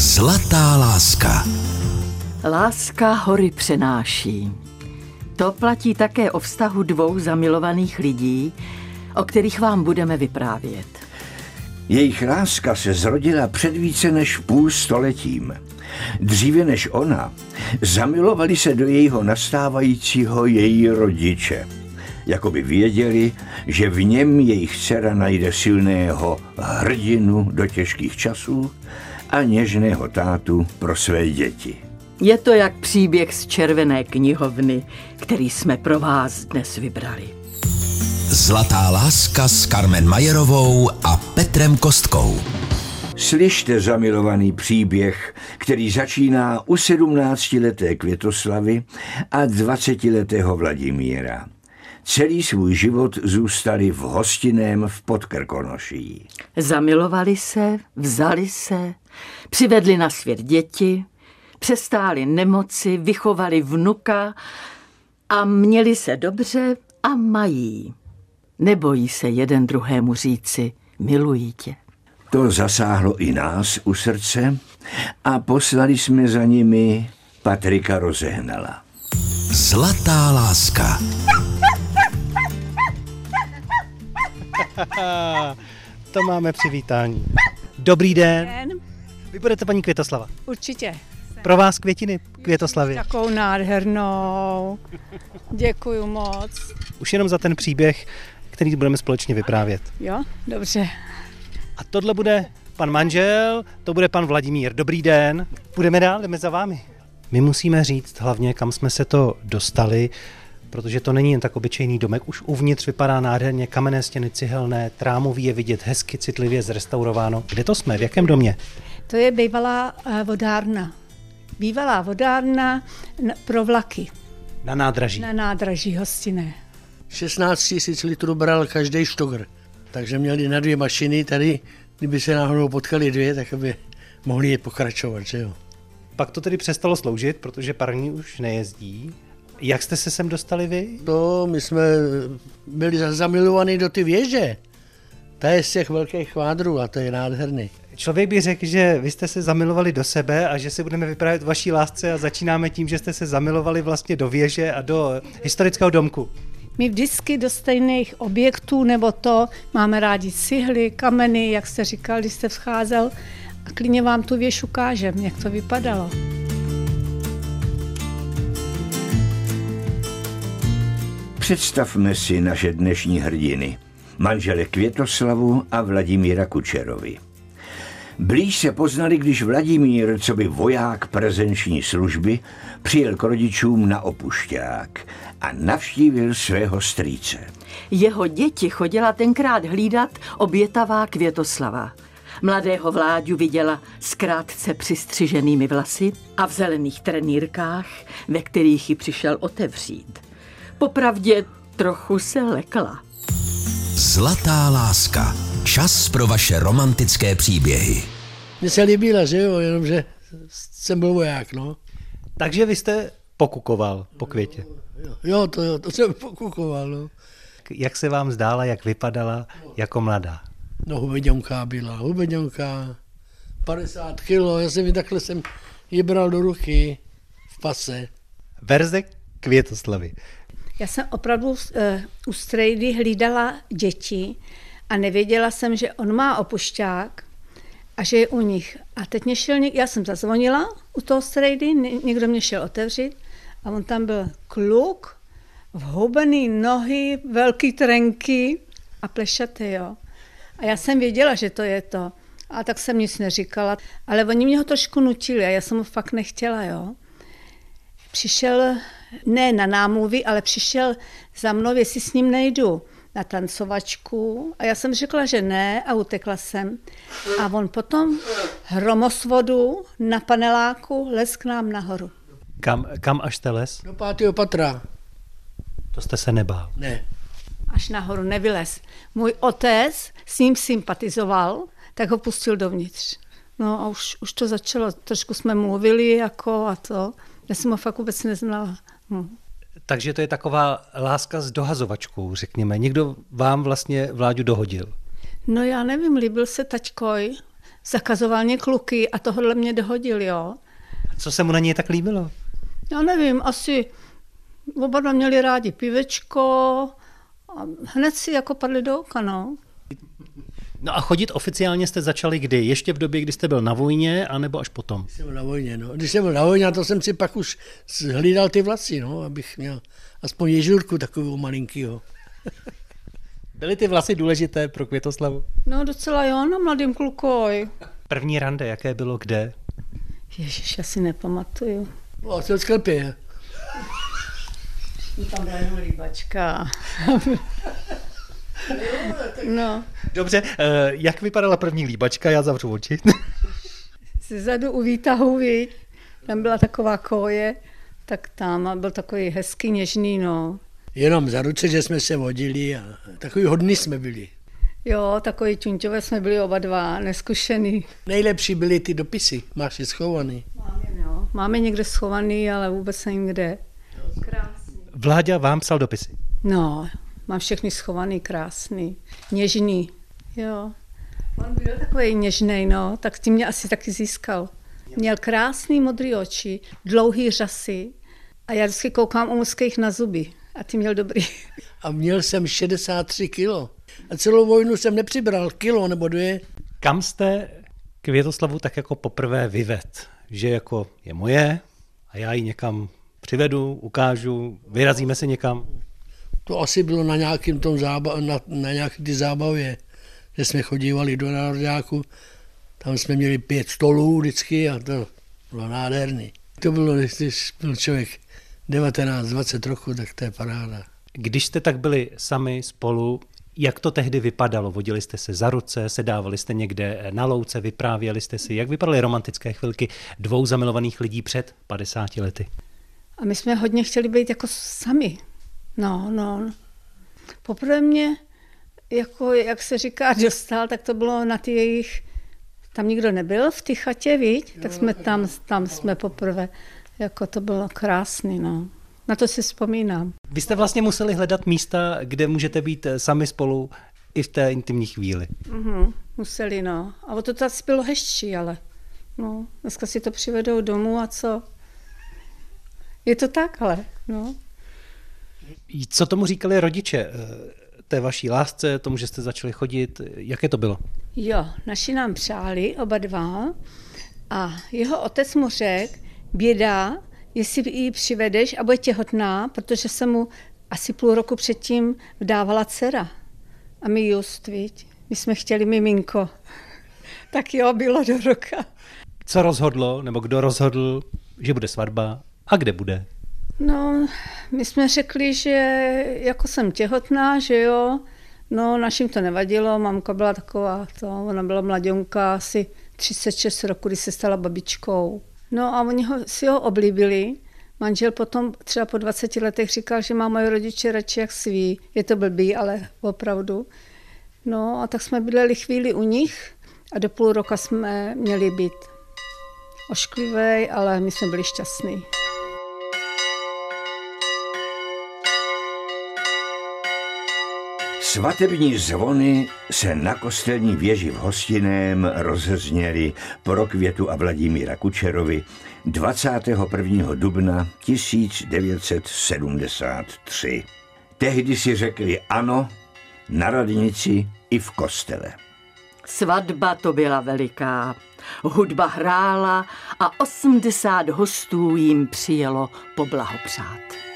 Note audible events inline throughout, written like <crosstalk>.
Zlatá láska. Láska hory přenáší. To platí také o vztahu dvou zamilovaných lidí, o kterých vám budeme vyprávět. Jejich láska se zrodila před více než půl stoletím. Dříve než ona, zamilovali se do jejího nastávajícího její rodiče. Jakoby věděli, že v něm jejich dcera najde silného hrdinu do těžkých časů a něžného tátu pro své děti. Je to jak příběh z červené knihovny, který jsme pro vás dnes vybrali. Zlatá láska s Carmen Majerovou a Petrem Kostkou. Slyšte zamilovaný příběh, který začíná u 17-leté Květoslavy a 20-letého Vladimíra. Celý svůj život zůstali v hostinném v Podkrkonoší. Zamilovali se, vzali se, přivedli na svět děti, přestáli nemoci, vychovali vnuka a měli se dobře a mají. Nebojí se jeden druhému říci, milují tě. To zasáhlo i nás u srdce a poslali jsme za nimi Patrika Rozehnala. Zlatá láska. <laughs> to máme přivítání. Dobrý den. Den. Vy budete paní Květoslava. Určitě. Pro vás květiny Květoslavy. Takovou nádhernou. Děkuju moc. Už jenom za ten příběh, který budeme společně vyprávět. Jo, dobře. A tohle bude pan manžel, to bude pan Vladimír. Dobrý den. Půjdeme dál, jdeme za vámi. My musíme říct hlavně, kam jsme se to dostali, protože to není jen tak obyčejný domek. Už uvnitř vypadá nádherně, kamenné stěny cihelné, trámový je vidět hezky, citlivě zrestaurováno. Kde to jsme? V jakém domě? To je bývalá eh, vodárna. Bývalá vodárna pro vlaky. Na nádraží. Na nádraží hostinné. 16 tisíc litrů bral každý štogr. Takže měli na dvě mašiny tady, kdyby se náhodou potkali dvě, tak aby mohli je pokračovat, že jo. Pak to tedy přestalo sloužit, protože parní už nejezdí. Jak jste se sem dostali vy? To my jsme byli zamilovaní do ty věže. Ta je z těch velkých kvádrů a to je nádherný. Člověk by řekl, že vy jste se zamilovali do sebe a že si budeme vyprávět vaší lásce a začínáme tím, že jste se zamilovali vlastně do věže a do historického domku. My vždycky do stejných objektů nebo to máme rádi cihly, kameny, jak jste říkal, když jste vcházel a klidně vám tu věž ukážem, jak to vypadalo. Představme si naše dnešní hrdiny, manžele Květoslavu a Vladimíra Kučerovi. Blíž se poznali, když Vladimír, co by voják prezenční služby, přijel k rodičům na opušťák a navštívil svého strýce. Jeho děti chodila tenkrát hlídat obětavá Květoslava. Mladého Vláďu viděla s krátce přistřiženými vlasy a v zelených trenýrkách, ve kterých ji přišel otevřít. Popravdě trochu se lekla. Zlatá láska. Čas pro vaše romantické příběhy. Mně se líbila, že jo, jenomže jsem byl voják, no. Takže vy jste pokukoval po květě. Jo, to jo, to jsem pokukoval, no. Jak se vám zdála, jak vypadala jako mladá? No hubeňonká byla, hubeňonká, 50 kilo, já jsem ji takhle jsem ji bral do ruky v pase. Verze Květoslavy. Já jsem opravdu uh, u strejdy hlídala děti a nevěděla jsem, že on má opušťák a že je u nich. A teď mě šel, já jsem zazvonila u toho strejdy, někdo mě šel otevřít a on tam byl kluk, vhubený nohy, velký trenky a plešatý, jo. A já jsem věděla, že to je to. A tak jsem nic neříkala. Ale oni mě ho trošku nutili a já jsem ho fakt nechtěla, jo. Přišel, ne na námluvy, ale přišel za mnou, jestli s ním nejdu na tancovačku a já jsem řekla, že ne a utekla jsem. A on potom hromosvodu na paneláku les k nám nahoru. Kam, kam až jste les? Do pátého patra. To jste se nebál? Ne. Až nahoru nevylez. Můj otec s ním sympatizoval, tak ho pustil dovnitř. No a už, už to začalo, trošku jsme mluvili jako a to. Já jsem ho fakt vůbec neznala. Hm. Takže to je taková láska s dohazovačkou, řekněme. Někdo vám vlastně Vláďu dohodil. No já nevím, líbil se taťkoj, zakazoval mě kluky a tohle mě dohodil, jo. Co se mu na něj tak líbilo? Já nevím, asi oba dva měli rádi pivečko a hned si jako padli do oka, no. No a chodit oficiálně jste začali kdy? Ještě v době, kdy jste byl na vojně, anebo až potom? Když jsem byl na vojně, no. Když jsem byl na vojně, to jsem si pak už hlídal ty vlasy, no, abych měl aspoň ježurku takovou malinkýho. <laughs> Byly ty vlasy důležité pro Květoslavu? No docela jo, na mladým klukoj. První rande, jaké bylo kde? Ježiš, já si nepamatuju. No, asi v sklepě. Tam byla jenom líbačka. No, Dobře, eh, jak vypadala první líbačka? Já zavřu oči. <laughs> si zadu u výtahu, viď? Tam byla taková koje, tak tam a byl takový hezký, něžný, no. Jenom za ruce, že jsme se vodili a takový hodný jsme byli. Jo, takový čunťové jsme byli oba dva, neskušený. Nejlepší byly ty dopisy, máš je schovaný. Máme, no. Máme někde schovaný, ale vůbec nevím kde. Krásný. Vláďa vám psal dopisy. No, mám všechny schovaný, krásný, něžný, jo. On byl takový něžný, no, tak tím mě asi taky získal. Měl krásný modrý oči, dlouhý řasy a já vždycky koukám u mužských na zuby a ty měl dobrý. <laughs> A měl jsem 63 kilo. A celou vojnu jsem nepřibral kilo nebo dvě. Kam jste Květoslavu tak jako poprvé vyved? Že jako je moje a já ji někam přivedu, ukážu, vyrazíme se někam. To asi bylo na nějakým tom zába, na, na nějaký ty zábavě, že jsme chodívali do národňáku, tam jsme měli pět stolů vždycky a to bylo nádherný. To bylo, když byl člověk 19-20 roku, tak to je paráda. Když jste tak byli sami spolu, jak to tehdy vypadalo? Vodili jste se za ruce, sedávali jste někde na louce, vyprávěli jste si, jak vypadaly romantické chvilky dvou zamilovaných lidí před 50 lety? A my jsme hodně chtěli být jako sami. No, no. Poprvé mě, jako, jak se říká, <laughs> dostal, tak to bylo na ty jejich, tam nikdo nebyl v té chatě, viď? Tak jsme tam, tam jsme poprvé, jako to bylo krásný, no. Na to si vzpomínám. Vy jste vlastně museli hledat místa, kde můžete být sami spolu i v té intimní chvíli. Mhm, museli, no. A o to to asi bylo hezčí, ale no, dneska si to přivedou domů a co? Je to tak, ale no. Co tomu říkali rodiče? eh, Té vaší lásce, tomu, že jste začali chodit, jaké to bylo? Jo, naši nám přáli oba dva a jeho otec mu řekl, běda, jestli ji přivedeš a bude těhotná, protože se mu asi půl roku předtím vdávala dcera. A my just, viď? My jsme chtěli miminko. <laughs> tak jo, bylo do roka. Co rozhodlo, nebo kdo rozhodl, že bude svatba a kde bude? No, my jsme řekli, že jako jsem těhotná, že jo, no našim to nevadilo, mamka byla taková, to, ona byla mladionka, asi 36 roku, když se stala babičkou. No a oni ho, si ho oblíbili, manžel potom třeba po 20 letech říkal, že má moje rodiče radši jak svý, je to blbý, ale opravdu. No a tak jsme bydleli chvíli u nich a do půl roka jsme měli být ošklivý, ale my jsme byli šťastní. Svatební zvony se na kostelní věži v Hostiném rozezněly pro Květu a Vladimíra Kučerovi 21. dubna 1973. Tehdy si řekli ano na radnici i v kostele. Svatba to byla veliká. Hudba hrála a 80 hostů jim přijelo poblahopřát.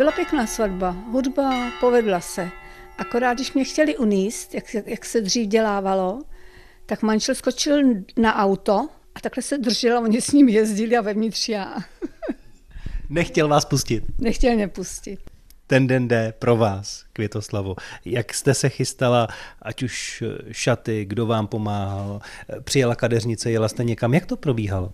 Byla pěkná svatba, hudba povedla se. Akorát, když mě chtěli uníst, jak, jak se dřív dělávalo, tak manžel skočil na auto a takhle se držel a oni s ním jezdili a vevnitř já. <laughs> Nechtěl vás pustit. Nechtěl mě pustit. Ten den jde pro vás, Květoslavo. Jak jste se chystala, ať už šaty, kdo vám pomáhal, přijela kadeřnice, jela jste někam, jak to probíhalo?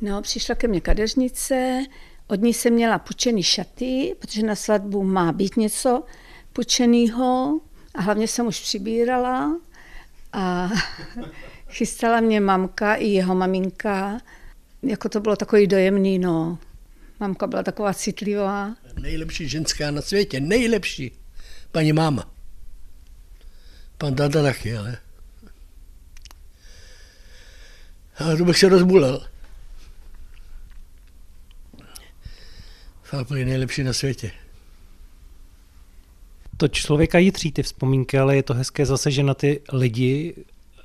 No, přišla ke mně kadeřnice, od ní jsem měla pučený šaty, protože na svatbu má být něco pučenýho a hlavně jsem už přibírala a <laughs> chystala mě mamka i jeho maminka. Jako to bylo takový dojemný, no. Mamka byla taková citlivá. Nejlepší ženská na světě, nejlepší. Paní máma. Pan táta taky, ale... Ale to bych se rozbulel. Fakt byli nejlepší na světě. To člověka jitří ty vzpomínky, ale je to hezké zase, že na ty lidi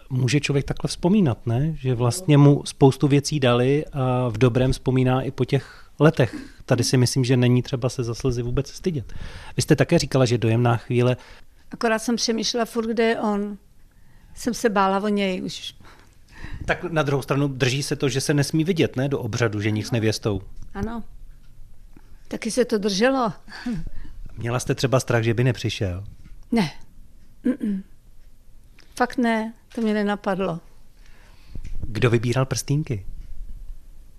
může člověk takhle vzpomínat, ne? Že vlastně mu spoustu věcí dali a v dobrém vzpomíná i po těch letech. Tady si myslím, že není třeba se za slzy vůbec stydět. Vy jste také říkala, že dojemná chvíle. Akorát jsem přemýšlela furt, kde je on. Jsem se bála o něj už. Tak na druhou stranu drží se to, že se nesmí vidět, ne? Do obřadu ženich s nevěstou. Ano. Taky se to drželo. Měla jste třeba strach, že by nepřišel? Ne. Mm-mm. Fakt ne, to mě nenapadlo. Kdo vybíral prstínky?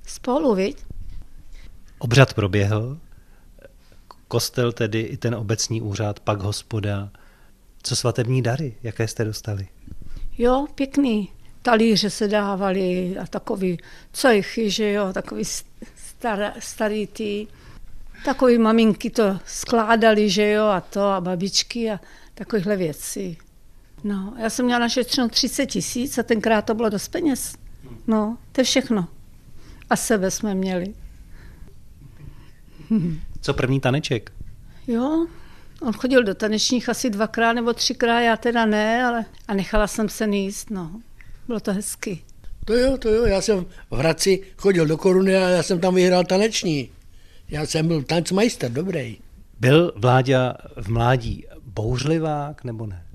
Spolu, viď? Obřad proběhl, kostel tedy i ten obecní úřad, pak hospoda. Co svatební dary, jaké jste dostali? Jo, pěkný. Talíře se dávali a takový cejchy, že jo, takový star, starý ty. Takový maminky to skládali, že jo, a to a babičky a takovéhle věci. No, já jsem měla našetřeno 30 tisíc a tenkrát to bylo dost peněz. No, to je všechno. A sebe jsme měli. Co první taneček? Jo, on chodil do tanečních asi dvakrát nebo třikrát, já teda ne, ale a nechala jsem se níst, no. Bylo to hezky. To jo, to jo, já jsem v Hradci chodil do Koruny a já jsem tam vyhrál taneční. Já jsem byl tancmajster, dobrý. Byl Vláďa v mládí bouřlivák nebo ne?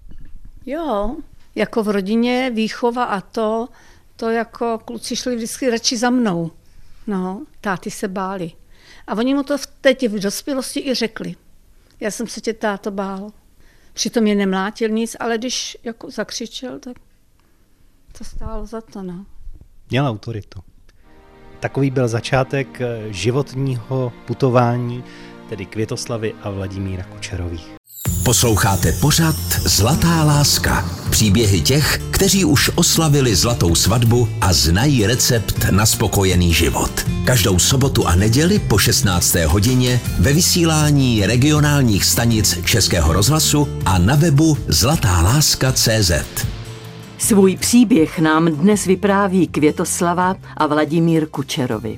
Jo, jako v rodině výchova a to, to jako kluci šli vždycky radši za mnou. No, táty se báli. A oni mu to teď v dospělosti i řekli. Já jsem se tě táto bál. Přitom mě nemlátil nic, ale když jako zakřičel, tak to stálo za to, no. Měl autoritu. Takový byl začátek eh, životního putování, tedy Květoslavy a Vladimíra Kučerových. Posloucháte pořad Zlatá láska. Příběhy těch, kteří už oslavili zlatou svatbu a znají recept na spokojený život. Každou sobotu a neděli po 16. hodině ve vysílání regionálních stanic Českého rozhlasu a na webu zlatáláska.cz. Svůj příběh nám dnes vypráví Květoslava a Vladimír Kučerovi.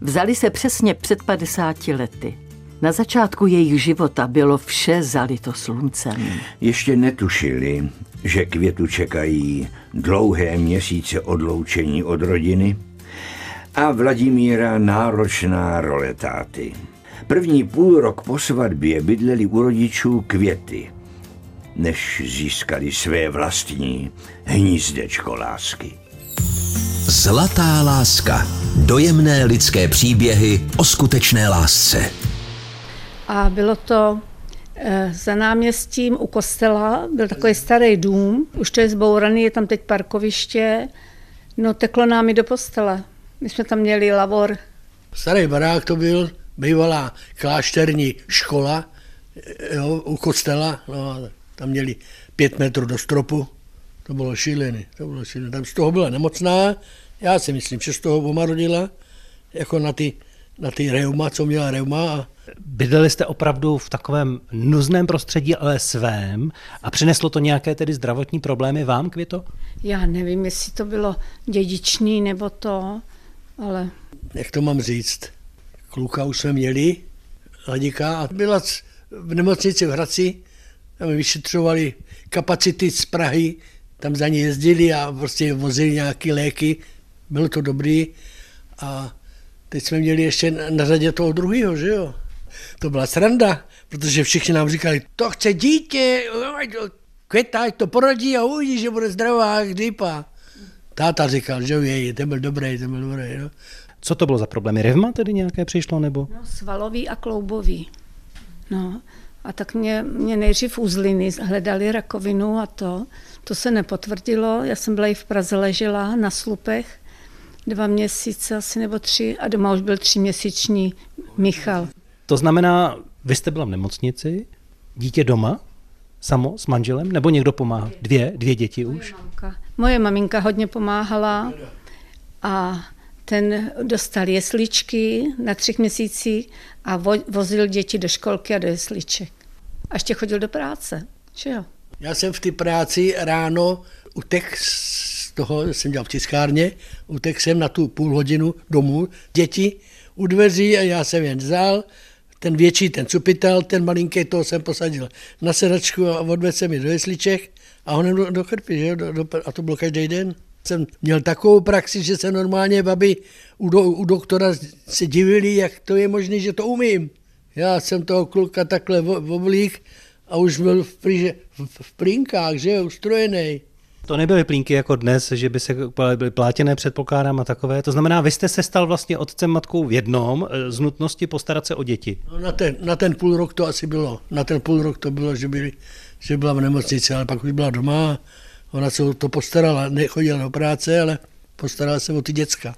Vzali se přesně před 50 lety. Na začátku jejich života bylo vše zalito sluncem. Ještě netušili, že květu čekají dlouhé měsíce odloučení od rodiny a Vladimíra náročná role táty. První půl rok po svatbě bydleli u rodičů květy, než získali své vlastní hnízdečko lásky. Zlatá láska. Dojemné lidské příběhy o skutečné lásce. A bylo to eh, za náměstím u kostela, byl takový starý dům, už to je zbouraný, je tam teď parkoviště, no teklo nám i do postele. My jsme tam měli lavor. Starý barák to byl, bývalá klášterní škola eh, jo, u kostela, no, a tam měli pět metrů do stropu, to bylo šílené, to bylo šílené. Tam z toho byla nemocná, já si myslím, že z toho oma rodila, jako na ty, na ty reuma, co měla reuma a Bydleli jste opravdu v takovém nuzném prostředí, ale svém? A přineslo to nějaké tedy zdravotní problémy vám, Květo? Já nevím, jestli to bylo dědičný nebo to, ale jak to mám říct, kluka už jsme měli, Ladika, a byla v nemocnici v Hradci, tam vyšetřovali kapacity z Prahy, tam za ní jezdili a prostě vozili nějaké léky, bylo to dobrý a teď jsme měli ještě na, řadě toho druhého, že jo. To byla sranda, protože všichni nám říkali, to chce dítě, květa, ať to porodí a uvidí, že bude zdravá, jak dýpa. Táta říkal, že je, ten byl dobrý, ten byl dobrý. No. Co to bylo za problémy? Revma tedy nějaké přišlo nebo? no, svalový a kloubový. No, a tak mě, mě nejdřív uzliny hledali rakovinu a to. To se nepotvrdilo. Já jsem byla i v Praze ležela na slupech dva měsíce asi nebo tři a doma už byl tříměsíční Michal. To znamená, vy jste byla v nemocnici, dítě doma, samo s manželem, nebo někdo pomáhá? Dvě, dvě děti už? Moje maminka hodně pomáhala a ten dostal jesličky na třech měsících a vozil děti do školky a do jesliček. A ještě chodil do práce, že jo? Já jsem v té práci ráno utek z toho, jsem dělal v tiskárně, utek jsem na tu půl hodinu domů, děti u dveří a já jsem jen vzal, ten větší, ten cupitel, ten malinký, toho jsem posadil na sedačku a odvedl jsem je do jesliček a honem do, do krpy, že? Do, do, a to bylo každý den. Jsem měl takovou praxi, že se normálně babi u, do, u doktora se divili, jak to je možné, že to umím. Já jsem toho kluka takhle oblík a už byl v, v, v plínkách, že jo, ustrojený. To nebyly plínky jako dnes, že by se byly plátěné předpokládám a takové. To znamená, vy jste se stal vlastně otcem matkou v jednom eh, z nutnosti postarat se o děti. No, na, ten, na ten půl rok to asi bylo. Na ten půl rok to bylo, že, byli, že byla v nemocnici, ale pak už byla doma. Ona se to postarala, nechodila do práce, ale postarala se o ty děcka.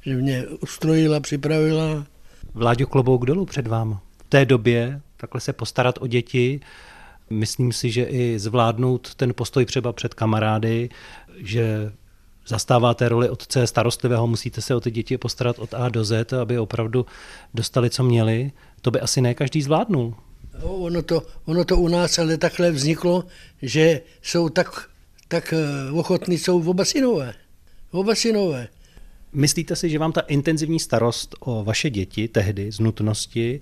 Že mě ustrojila, připravila. Vláďo klobouk dolů před váma. V té době takhle se postarat o děti, Myslím si, že i zvládnout ten postoj třeba před kamarády, že zastáváte roli otce starostlivého, musíte se o ty děti postarat od A do Z, aby opravdu dostali, co měli. To by asi ne každý zvládnul. No, ono, to, ono to u nás ale takhle vzniklo, že jsou tak, tak eh, ochotní, jsou oba synové. Oba synové. Myslíte si, že vám ta intenzivní starost o vaše děti tehdy z nutnosti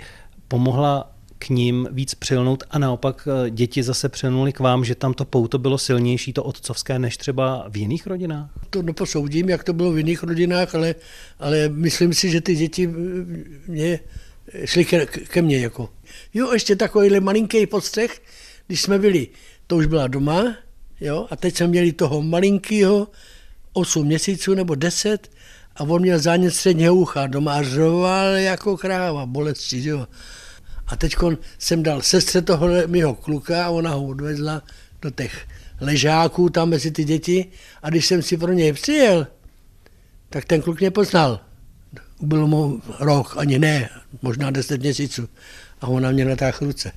pomohla k ním víc přilnout a naopak eh, děti zase přilnuly k vám, že tam to pouto bylo silnější, to otcovské, než třeba v jiných rodinách? To neposoudím, jak to bylo v jiných rodinách, ale, ale myslím si, že ty děti eh, mě šly ke, ke mně. Jako. Jo, ještě takovýhle malinký podstřeh, když jsme byli, to už byla doma, jo, a teď jsme měli toho malinkého 8 měsíců nebo 10 a on měl zánět středního ucha doma a řoval jako kráva, bolestí, jo. A teď jsem dal sestře toho mého kluka a ona ho odvezla do těch ležáků tam mezi ty děti a když jsem si pro něj přijel, tak ten kluk mě poznal. Bylo mu rok, ani ne, možná deset měsíců. A ona mě natáhl ruce.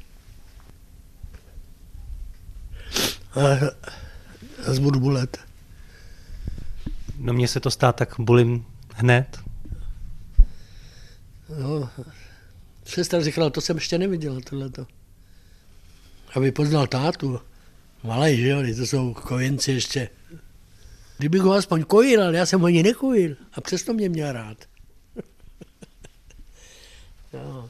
A já budu bulet. No mně se to stát, tak bulím hned. No, Sestra říkala, to jsem ještě neviděla, tohleto. Aby poznal tátu. Malej, že jo, to jsou kojenci ještě. Kdybych ho aspoň kojil, ale já jsem ho ani nekojil. A přesto mě měl rád. <laughs> no.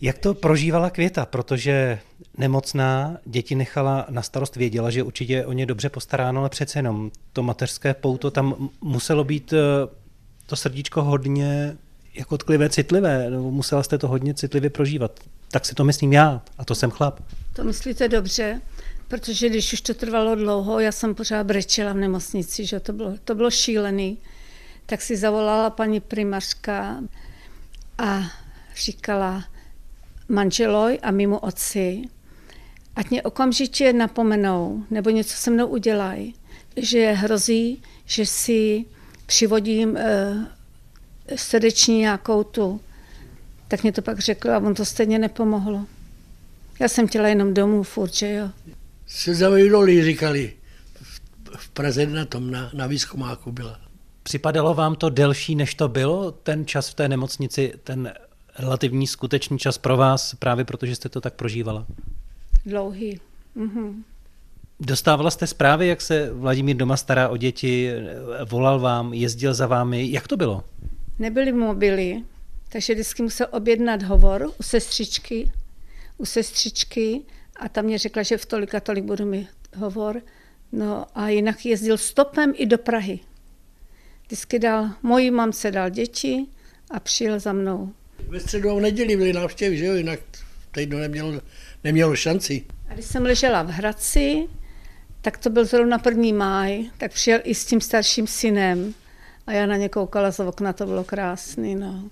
Jak to prožívala Květa? Protože nemocná děti nechala na starost, věděla, že určitě o ně dobře postaráno, ale přece jenom to mateřské pouto tam muselo být eh, to srdíčko hodně jako tklivé, citlivé, nebo musela jste to hodně citlivě prožívat. Tak si to myslím já, a to jsem chlap. To myslíte dobře, protože když už to trvalo dlouho, já jsem pořád brečela v nemocnici, že to bylo, to bylo šílený, tak si zavolala paní primařka a říkala manželoj a mimo otci, ať mě okamžitě napomenou nebo něco se mnou udělají, že hrozí, že si přivodím eh, srdeční nějakou tu, tak mě to pak řekl a on to stejně nepomohlo. Já jsem chtěla jenom domů furt, že jo. Se zavědoli, říkali. V Praze na tom, na, na výzkumáku byla. Připadalo vám to delší, než to bylo, ten čas v té nemocnici, ten relativní skutečný čas pro vás, právě protože jste to tak prožívala? Dlouhý. Mhm. Dostávala jste zprávy, jak se Vladimír doma stará o děti, volal vám, jezdil za vámi, jak to bylo? Nebyly mobily, takže vždycky musel objednat hovor u sestřičky, u sestřičky a tam mě řekla, že v tolik a tolik budu mít hovor. No a jinak jezdil stopem i do Prahy. Vždycky dal, mojí mamce dal děti a přijel za mnou. Ve středu a v neděli byly návštěvy, že jo, jinak teď nemělo, nemělo šanci. A když jsem ležela v Hradci, tak to byl zrovna první máj, tak přijel i s tím starším synem. A já na ně koukala z okna, to bylo krásný, no.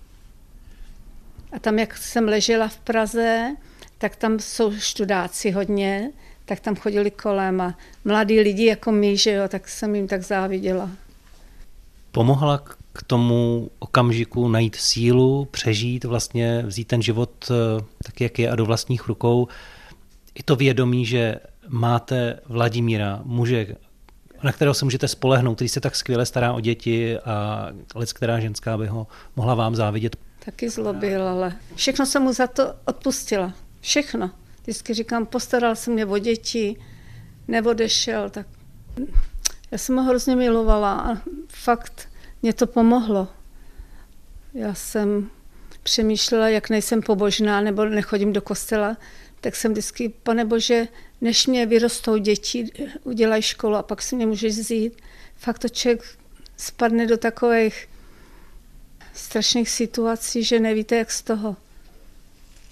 A tam, jak jsem ležela v Praze, tak tam jsou študáci hodně, tak tam chodili kolem a mladí lidi jako my, že jo, tak jsem jim tak záviděla. Pomohla k tomu okamžiku najít sílu, přežít, vlastně vzít ten život eh, tak, jak je a do vlastních rukou. I to vědomí, že máte Vladimíra, muže, na kterého se můžete spolehnout, který se tak skvěle stará o děti a lec, která ženská by ho mohla vám závidět. Taky zlobil, ale všechno jsem mu za to odpustila. Všechno. Vždycky říkám, postaral se mě o děti, neodešel, tak já jsem ho hrozně milovala a fakt mě to pomohlo. Já jsem přemýšlela, jak nejsem pobožná nebo nechodím do kostela, tak jsem vždycky, pane Bože, než mě vyrostou děti, udělaj školu a pak si mě můžeš vzít. Fakt to člověk spadne do takových strašných situací, že nevíte, jak z toho.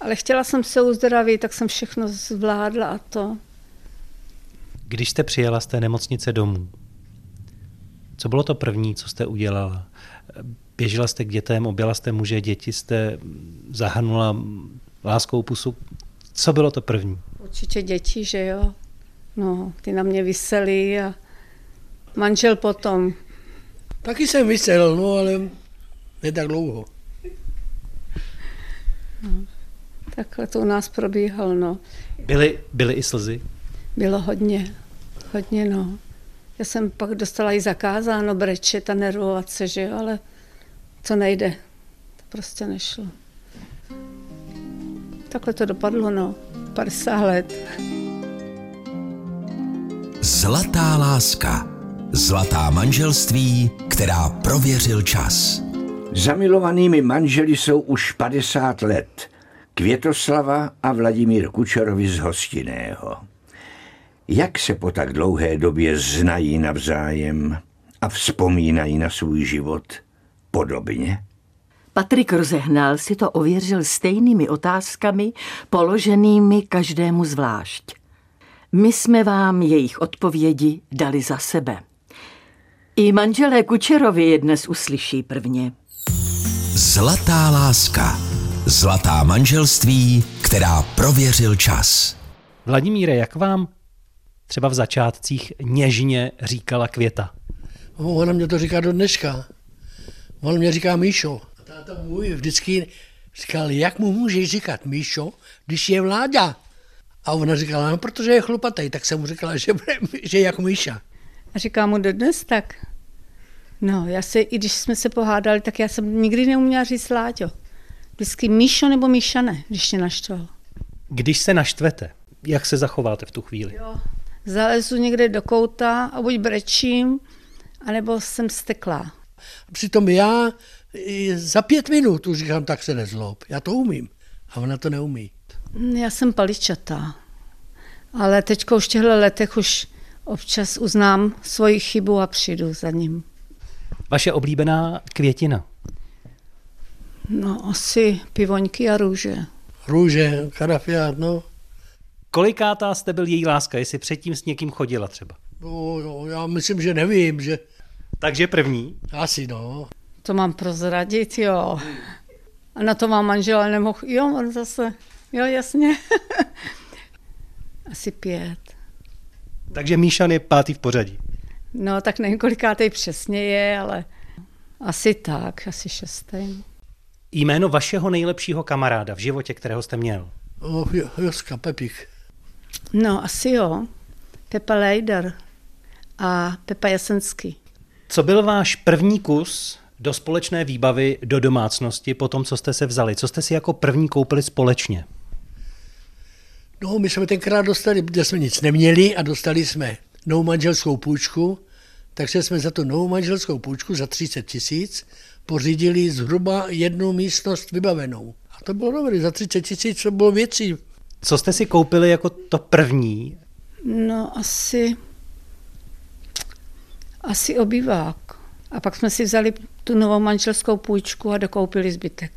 Ale chtěla jsem se uzdravit, tak jsem všechno zvládla a to. Když jste přijela z té nemocnice domů, co bylo to první, co jste udělala? Běžela jste k dětem, objela jste muže, děti jste zahrnula láskou pusu. Co bylo to první? Určitě děti, že jo. No, ty na mě vysely a manžel potom. Taky jsem vysel, no ale ne tak dlouho. No, takhle to u nás probíhalo, no. Byly, byly i slzy? Bylo hodně, hodně, no. Já jsem pak dostala i zakázáno brečet a nervovat se, že jo, ale to nejde. To prostě nešlo. Takhle to dopadlo, no. 50 let. Zlatá láska. Zlatá manželství, která prověřil čas. Zamilovanými manželi jsou už 50 let. Květoslava a Vladimír Kučerovi z Hostiného. Jak se po tak dlouhé době znají navzájem a vzpomínají na svůj život podobně? Patrik Rozehnal si to ověřil stejnými otázkami, položenými každému zvlášť. My jsme vám jejich odpovědi dali za sebe. I manželé Kučerovi je dnes uslyší prvně. Zlatá láska. Zlatá manželství, která prověřil čas. Vladimíre, jak vám třeba v začátcích něžně říkala Květa? No, ona mě to říká do dneška. On mě říká Míšo. Táta můj vždycky říkal, jak mu můžeš říkat Míšo, když je vláda. A ona říkala, no, protože je chlupatý, tak jsem mu říkala, že, bude, že je jako Míša. A říká mu dodnes tak. No, já se, i když jsme se pohádali, tak já jsem nikdy neuměla říct Láďo. Vždycky Míšo nebo Míša ne, když tě naštval. Když se naštvete, jak se zachováte v tu chvíli? Jo, zalezu někde do kouta a buď brečím, anebo jsem steklá. Přitom já za pět minut už říkám, tak se nezlob. Já to umím. A ona to neumí. Já jsem paličatá. Ale teď už v těchto letech už občas uznám svoji chybu a přijdu za ním. Vaše oblíbená květina? No, asi pivoňky a růže. Růže, karafiát, no. Kolikátá jste byl její láska, jestli předtím s někým chodila třeba? No, no já myslím, že nevím, že... Takže první? Asi, no. To mám prozradit, jo. A na to mám manžela nemohl. Jo, on zase. Jo, jasně. <laughs> Asi pět. Takže Míšan je pátý v pořadí. No, tak nevím, kolikátej přesně je, ale asi tak, asi šestý. Jméno vašeho nejlepšího kamaráda v životě, kterého jste měl? Oh, jo, Joska, Pepik. No, asi jo. Pepa Lejder a Pepa Jasenský. Co byl váš první kus do společné výbavy do domácnosti po tom, co jste se vzali? Co jste si jako první koupili společně? No, my jsme tenkrát dostali, protože jsme nic neměli a dostali jsme novou manželskou půjčku, takže jsme za tu novou manželskou půjčku za 30 tisíc pořídili zhruba jednu místnost vybavenou. A to bylo dobré, za 30 tisíc to bylo věcí. Co jste si koupili jako to první? No, asi, asi obývák. A pak jsme si vzali tu novou manželskou půjčku a dokoupili zbytek.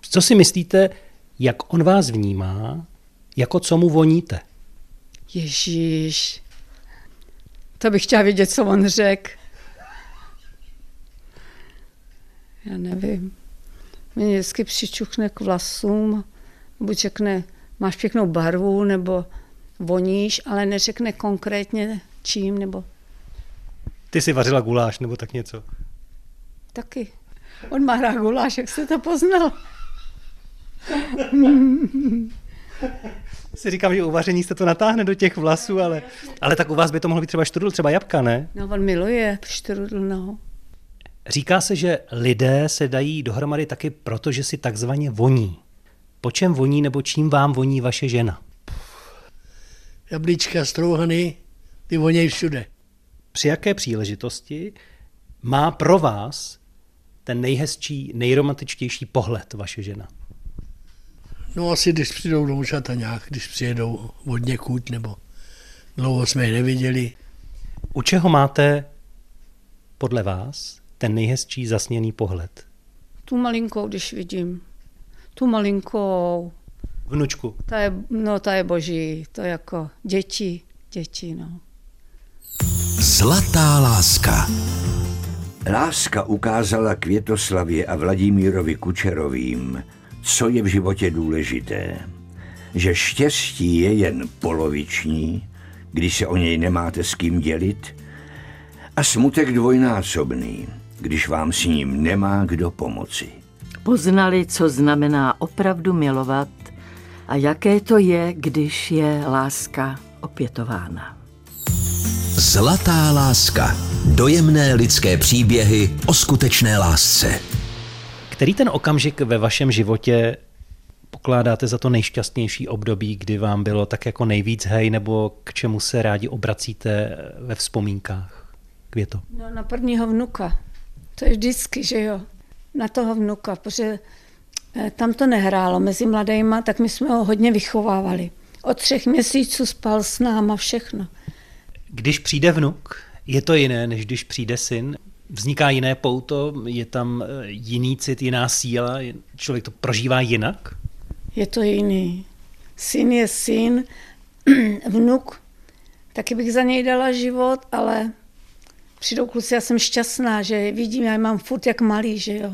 Co si myslíte, jak on vás vnímá, jako co mu voníte? Ježíš, to bych chtěla vědět, co on řekl. Já nevím. Mě vždycky přičuchne k vlasům, buď řekne, máš pěknou barvu, nebo voníš, ale neřekne konkrétně čím, nebo Ty si vařila guláš, nebo tak něco? taky. On má rád guláš, jak jste to poznal. <laughs> Si říkám, že uvaření se to natáhne do těch vlasů, ale, ale tak u vás by to mohlo být třeba štrudl, třeba jabka, ne? No, on miluje štrudl, no. Říká se, že lidé se dají dohromady taky proto, že si takzvaně voní. Po čem voní nebo čím vám voní vaše žena? Jablíčka, strouhany, ty vonějí všude. Při jaké příležitosti má pro vás ten nejhezčí, nejromantičtější pohled vaše žena? No asi když přijdou do nějak, když přijedou od někud, nebo dlouho jsme je neviděli. U čeho máte podle vás ten nejhezčí zasněný pohled? Tu malinkou, když vidím. Tu malinkou. Vnučku. Ta je, no, ta je boží. To je jako děti. Děti, no. Zlatá láska. Láska ukázala Květoslavě a Vladimírovi Kučerovým, co je v životě důležité. Že štěstí je jen poloviční, když se o něj nemáte s kým dělit, a smutek dvojnásobný, když vám s ním nemá kdo pomoci. Poznali, co znamená opravdu milovat a jaké to je, když je láska opětována. Zlatá láska. Dojemné lidské příběhy o skutečné lásce. Který ten okamžik ve vašem životě pokládáte za to nejšťastnější období, kdy vám bylo tak jako nejvíc hej, nebo k čemu se rádi obracíte ve vzpomínkách? Květo. No, na prvního vnuka. To je vždycky, že jo. Na toho vnuka, protože eh, tam to nehrálo mezi mladejma, tak my jsme ho hodně vychovávali. Od třech měsíců spal s náma všechno. Když přijde vnuk, je to jiné, než když přijde syn? Vzniká jiné pouto, je tam eh, jiný cit, jiná síla, člověk to prožívá jinak? Je to jiný. Syn je syn, <clears throat> vnuk, taky bych za něj dala život, ale přijdou kluci, já jsem šťastná, že vidím, já mám furt jak malý, že jo.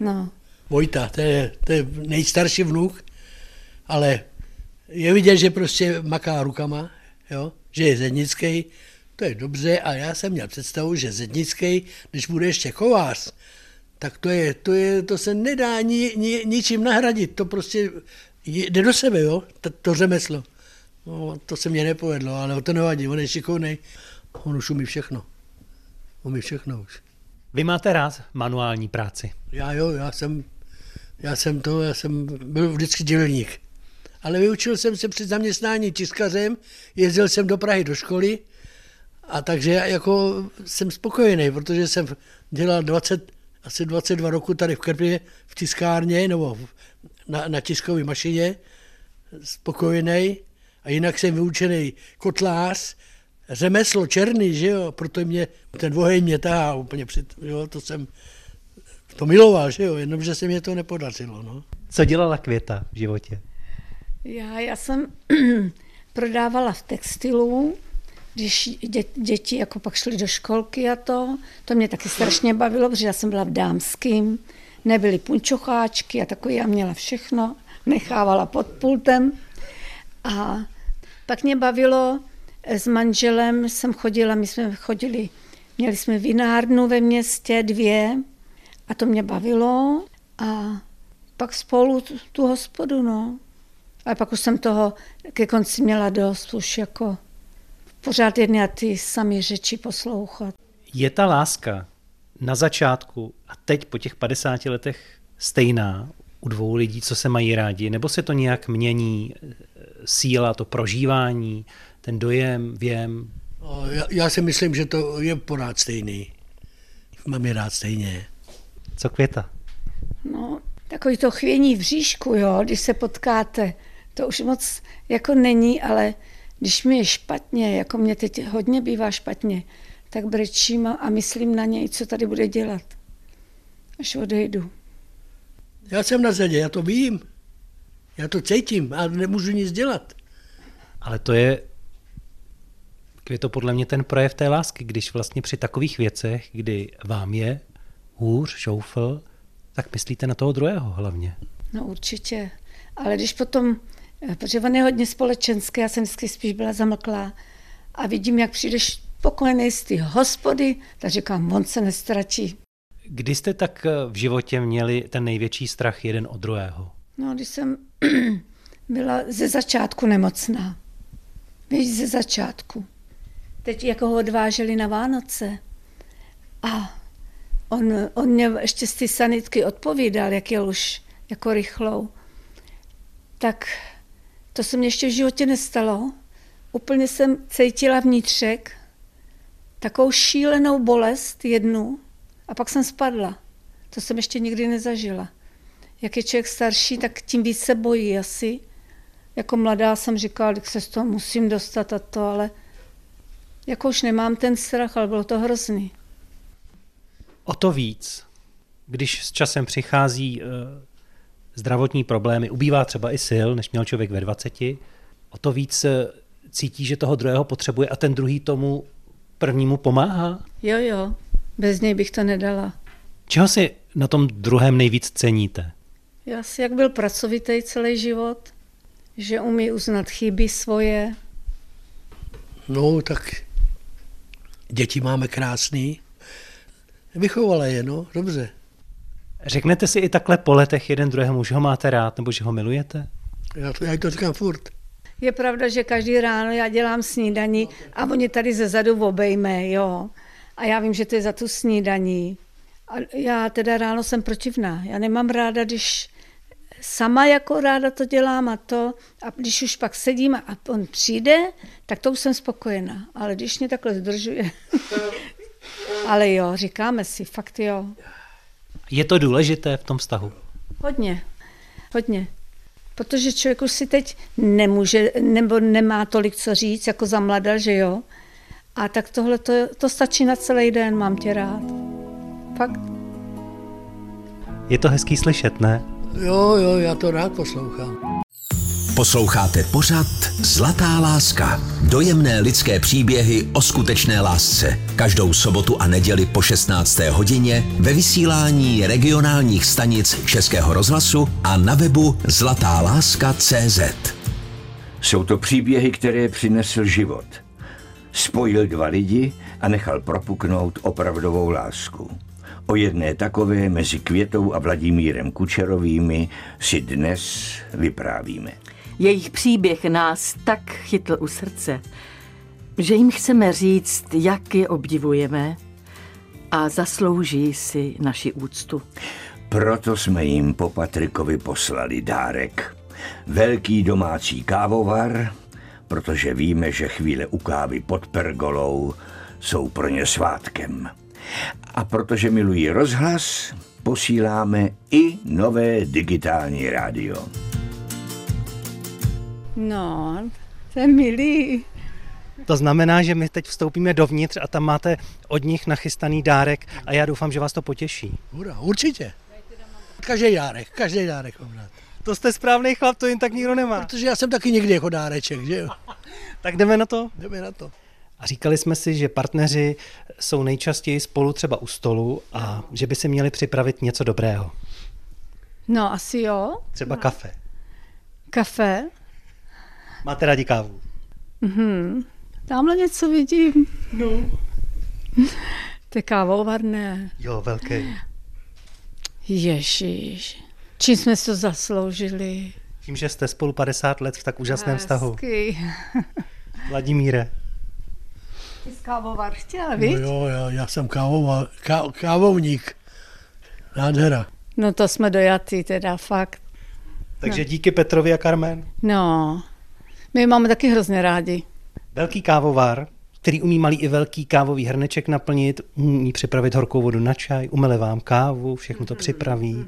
No. Vojta, to je, to je nejstarší vnuk, ale je vidět, že prostě maká rukama, jo že je Zednický, to je dobře a já jsem měl představu, že Zednický, když bude ještě kovář, tak to, je, to, je, to se nedá ni, ni, ničím nahradit, to prostě jde do sebe, jo, to, to řemeslo. No, to se mě nepovedlo, ale to nevadí, on je šikovný, on už umí všechno. Umí všechno už. Vy máte rád manuální práci? Já jo, já jsem, já jsem to, já jsem byl vždycky dělník ale vyučil jsem se před zaměstnání tiskařem, jezdil jsem do Prahy do školy a takže jako jsem spokojený, protože jsem dělal 20, asi 22 roku tady v Krpě v tiskárně nebo na, na tiskové mašině, spokojený a jinak jsem vyučený kotlář, řemeslo černý, že jo, proto mě ten oheň mě tahá úplně před, jo, to jsem to miloval, že jo, jenomže se mě to nepodařilo, no. Co dělala Květa v životě? Já, já jsem <clears throat> prodávala v textilu, když dě, děti jako pak šly do školky a to. To mě taky strašně bavilo, protože já jsem byla v dámským, nebyly punčocháčky a takový, já měla všechno, nechávala pod pultem. A pak mě bavilo, s manželem jsem chodila, my jsme chodili, měli jsme vinárnu ve městě, dvě, a to mě bavilo. A pak spolu tu, tu hospodu, no. Ale pak už jsem toho ke konci měla dost, už jako pořád jedny a ty samé řeči poslouchat. Je ta láska na začátku a teď po těch 50 letech stejná u dvou lidí, co se mají rádi, nebo se to nějak mění, síla, to prožívání, ten dojem, věm? Já, já si myslím, že to je pořád stejný. Mám je rád stejně. Co květa? No, takový to chvění v říšku, jo, když se potkáte to už moc jako není, ale když mi je špatně, jako mě teď hodně bývá špatně, tak brečím a myslím na něj, co tady bude dělat, až odejdu. Já jsem na zadě, já to vím. Já to cítím a nemůžu nic dělat. Ale to je, je to podle mě ten projev té lásky, když vlastně při takových věcech, kdy vám je hůř, šoufl, tak myslíte na toho druhého hlavně. No určitě. Ale když potom Eh, protože on je hodně společenský, já jsem vždycky spíš byla zamlklá a vidím, jak přijdeš spokojený z ty hospody, tak říkám, on se nestratí. Kdy jste tak eh, v životě měli ten největší strach jeden od druhého? No, když jsem <clears throat> byla ze začátku nemocná. Víš, ze začátku. Teď jako ho odváželi na Vánoce. A on, on mě ještě z té sanitky odpovídal, jak je už jako rychlou. Tak to se mě ještě v životě nestalo. Úplně jsem cítila vnitřek takovou šílenou bolest jednu a pak jsem spadla. To jsem ještě nikdy nezažila. Jak je člověk starší, tak tím víc se bojí asi. Jako mladá jsem říkala, že se z toho musím dostat a to, ale jako už nemám ten strach, ale bylo to hrozný. O to víc, když s časem přichází uh, zdravotní problémy, ubývá třeba i sil, než měl člověk ve 20, o to víc uh, cítí, že toho druhého potřebuje a ten druhý tomu prvnímu pomáhá? Jo, jo, bez něj bych to nedala. Čeho si na tom druhém nejvíc ceníte? Já si jak byl pracovitý celý život, že umí uznat chyby svoje. No, tak děti máme krásný. Vychovala je, no, dobře. Řeknete si i takhle po letech jeden druhému, že ho máte rád nebo že ho milujete? Já to, já to říkám furt. Je pravda, že každý ráno já dělám snídaní a oni tady ze zadu obejme, jo. A já vím, že to je za tu snídaní. A já teda ráno jsem protivná. Já nemám ráda, když sama jako ráda to dělám a to. A když už pak sedím a on přijde, tak to už jsem spokojená. Ale když mě takhle zdržuje. <laughs> Ale jo, říkáme si, fakt jo. Je to důležité v tom vztahu? Hodně, hodně. Protože člověk už si teď nemůže, nebo nemá tolik co říct, jako za mladá, že jo. A tak tohle to, to stačí na celý den, mám tě rád. Fakt. Je to hezký slyšet, ne? Jo, jo, já to rád poslouchám. Posloucháte pořad Zlatá láska. Dojemné lidské příběhy o skutečné lásce. Každou sobotu a neděli po 16. hodině ve vysílání regionálních stanic Českého rozhlasu a na webu zlatáláska.cz. Jsou to příběhy, které přinesl život. Spojil dva lidi a nechal propuknout opravdovou lásku. O jedné takové mezi Květou a Vladimírem Kučerovými si dnes vyprávíme. Jejich příběh nás tak chytl u srdce, že jim chceme říct, jak je obdivujeme a zaslouží si naši úctu. Proto jsme jim po Patrikovi poslali dárek. Velký domácí kávovar, protože víme, že chvíle u kávy pod pergolou jsou pro ně svátkem. A protože milují rozhlas, posíláme i nové digitální rádio. No, to je milý. To znamená, že my teď vstoupíme dovnitř a tam máte od nich nachystaný dárek a já doufám, že vás to potěší. Hurá, určitě. Každý dárek, každý dárek mám rád. To jste správný chlap, to jen tak nikdo nemá. Protože já jsem taky někdy jako dáreček, že jo? Tak jdeme na to. Jdeme na to. A říkali jsme si, že partneři jsou nejčastěji spolu třeba u stolu a že by si měli připravit něco dobrého. No, asi jo. Třeba kafe. Kafe. Máte rádi kávu? Mhm. Tamhle něco vidím. No. <laughs> To je kávovar, ne. Jo, velký. Ježíš. Čím jsme to zasloužili? Tím, že jste spolu 50 let v tak úžasném vztahu. Hezky. <laughs> Vladimíre, Ty jsi kávovar chtěl, No víš? jo, já, já jsem kávova, ká, kávovník. Nádhera. No to jsme dojatý teda, fakt. takže díky Petrovi a Carmen. No, my máme taky hrozně rádi. Velký kávovar, který umí malý i velký kávový hrneček naplnit, umí připravit horkou vodu na čaj, umele vám kávu, všechno to připraví.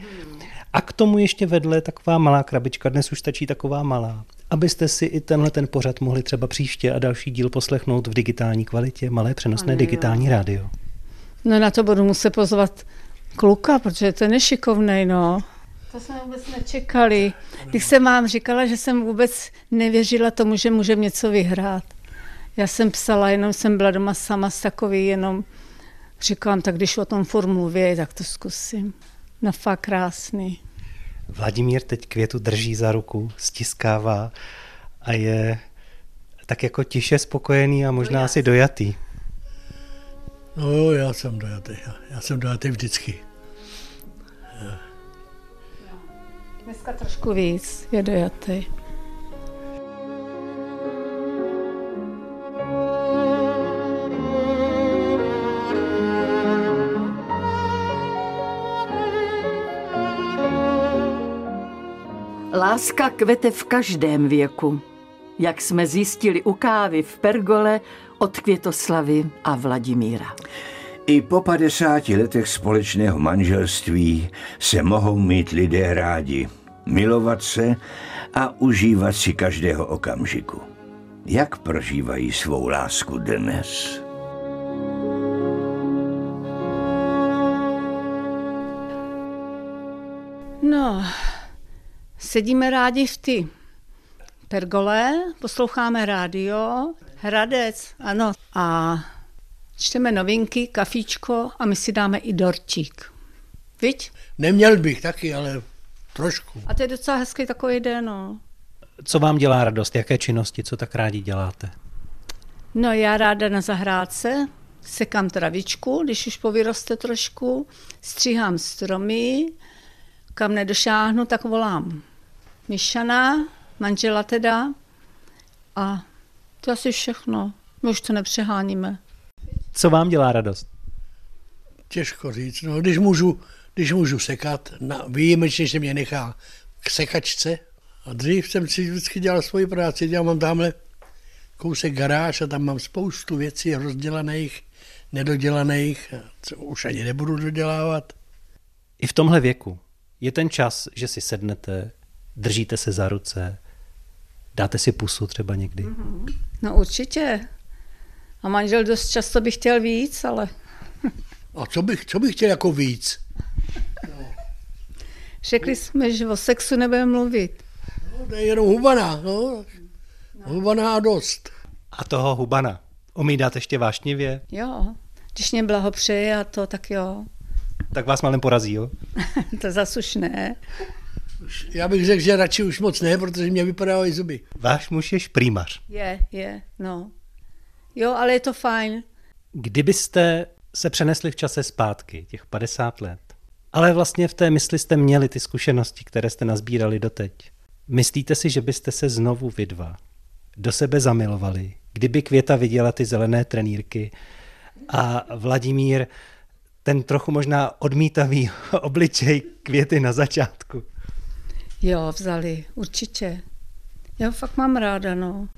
A k tomu ještě vedle taková malá krabička, dnes už stačí taková malá, abyste si i tenhle ten pořad mohli třeba příště a další díl poslechnout v digitální kvalitě, malé přenosné digitální rádio. No na to budu muset pozvat kluka, protože to je nešikovnej, no. To jsme vůbec nečekali. Když jsem vám říkala, že jsem vůbec nevěřila tomu, že můžeme něco vyhrát. Já jsem psala, jenom jsem byla doma sama s takový, jenom říkám, tak když o tom furt mluví, tak to zkusím. No fakt krásný. Vladimír teď květu drží za ruku, stiskává a je tak jako tiše spokojený a možná asi dojatý. No jo, já jsem dojatý. Já, já jsem dojatý vždycky. Dneska trošku víc je dojatý. Láska kvete v každém věku. Jak jsme zjistili u kávy v Pergole od Květoslavy a Vladimíra. I po 50 letech společného manželství se mohou mít lidé rádi, milovat se a užívat si každého okamžiku. Jak prožívají svou lásku dnes? No, sedíme rádi v ty pergole, posloucháme rádio, Hradec, ano. A čteme novinky, kafíčko a my si dáme i dortík. Viď? Neměl bych taky, ale trošku. A to je docela hezký takový den, no. Co vám dělá radost? Jaké činnosti? Co tak rádi děláte? No já ráda na zahrádce, sekám travičku, když už povyroste trošku, stříhám stromy, kam nedošáhnu, tak volám Myšana, manžela teda a to asi všechno. My už to nepřeháníme. Co vám dělá radost? Těžko říct. No, když můžu, když můžu sekat, na, výjimečně, že mě nechá k sekačce. A dřív jsem si vždycky dělal svoji práci. Já mám tamhle kousek garáž a tam mám spoustu věcí rozdělaných, nedodělaných, co už ani nebudu dodělávat. I v tomhle věku je ten čas, že si sednete, držíte se za ruce, dáte si pusu třeba někdy. Mm-hmm. No určitě. A manžel dost často by chtěl víc, ale... A co bych, co bych chtěl jako víc? Řekli jsme, že o sexu nebudeme mluvit. No, to je jenom hubaná, no. Hubaná a dost. A toho hubana umí dát ještě vášnivě? Jo, když mě blahopřeje a to, tak jo. Tak vás malem porazí, jo? <laughs> to zas už ne. Já bych řekl, že radši už moc ne, protože mě vypadávají zuby. Váš muž je šprýmař. Je, je, no. Jo, ale je to fajn. Kdybyste se přenesli v čase zpátky, těch 50 let, ale vlastně v té mysli jste měli ty zkušenosti, které jste nazbírali doteď. Myslíte si, že byste se znovu vy dva do sebe zamilovali, kdyby Květa viděla ty zelené trenýrky a Vladimír ten trochu možná odmítavý <laughs> obličej Květy na začátku? Jo, vzali, určitě. Já fakt mám ráda, no.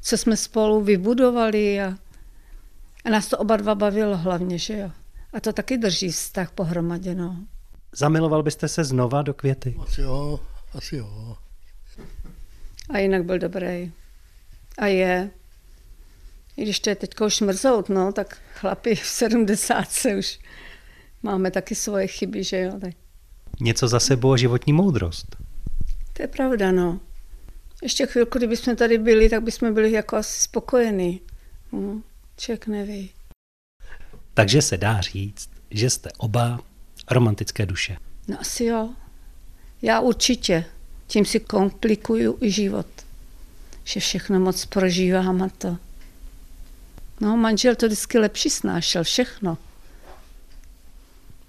Co jsme spolu vybudovali a, a nás to oba dva bavilo hlavně, že jo. A to taky drží vztah pohromadě, no. Zamiloval byste se znova do květy? Asi jo, asi jo. A jinak byl dobrý. A je. I když to je teď už mrzout, no, tak chlapi v 70 se už máme taky svoje chyby, že jo. Tak. Něco za sebou a životní moudrost. To je pravda, no. Ještě chvilku, kdyby jsme tady byli, tak bychom byli jako asi spokojení. Hm, člověk neví. Takže se dá říct, že jste oba romantické duše. No asi jo. Já určitě. Tím si komplikuju i život. Že všechno moc prožívám a to. No, manžel to vždycky lepší snášel, všechno.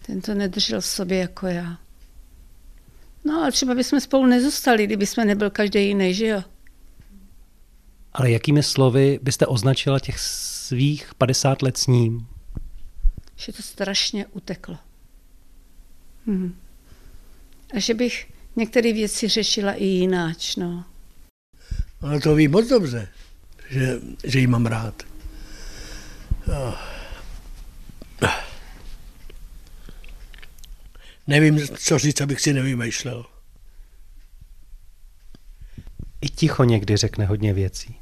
Ten to nedržel v sobě jako já. No, ale třeba bychom spolu nezůstali, kdyby jsme nebyl každý jiný, že jo? Ale jakými slovy byste označila těch svých 50 let s ním? Že to strašně uteklo. Hm. A že bych některé věci řešila i jináč, no. Ale to ví moc dobře, že, že jí mám rád. Nevím, co říct, abych si nevymýšlel. I ticho někdy řekne hodně věcí.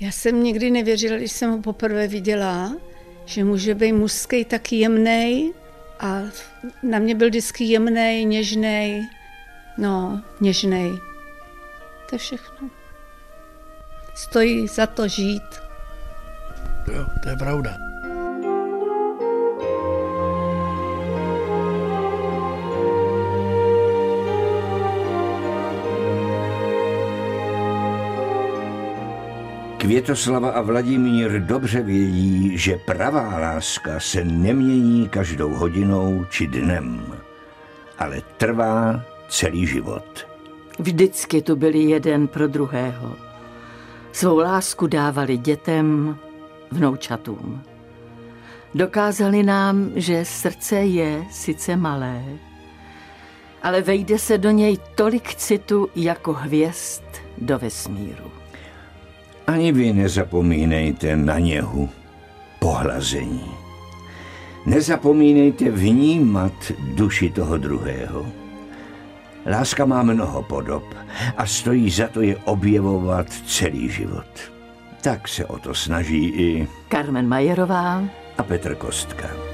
Já jsem nikdy nevěřila, když jsem ho poprvé viděla, že může být mužský tak jemný a na mě byl vždycky jemný, něžný, no, něžný. To je všechno. Stojí za to žít. Jo, to je pravda. Květoslava a Vladimír dobře vědí, že pravá láska se nemění každou hodinou či dnem, ale trvá celý život. Vždycky tu byli jeden pro druhého. Svou lásku dávali dětem, vnoučatům. Dokázali nám, že srdce je sice malé, ale vejde se do něj tolik citu jako hvězd do vesmíru. Ani vy nezapomínejte na něhu, pohlazení. Nezapomínejte vnímat duši toho druhého. Láska má mnoho podob a stojí za to je objevovat celý život. Tak se o to snaží i Carmen Majerová a Petr Kostka.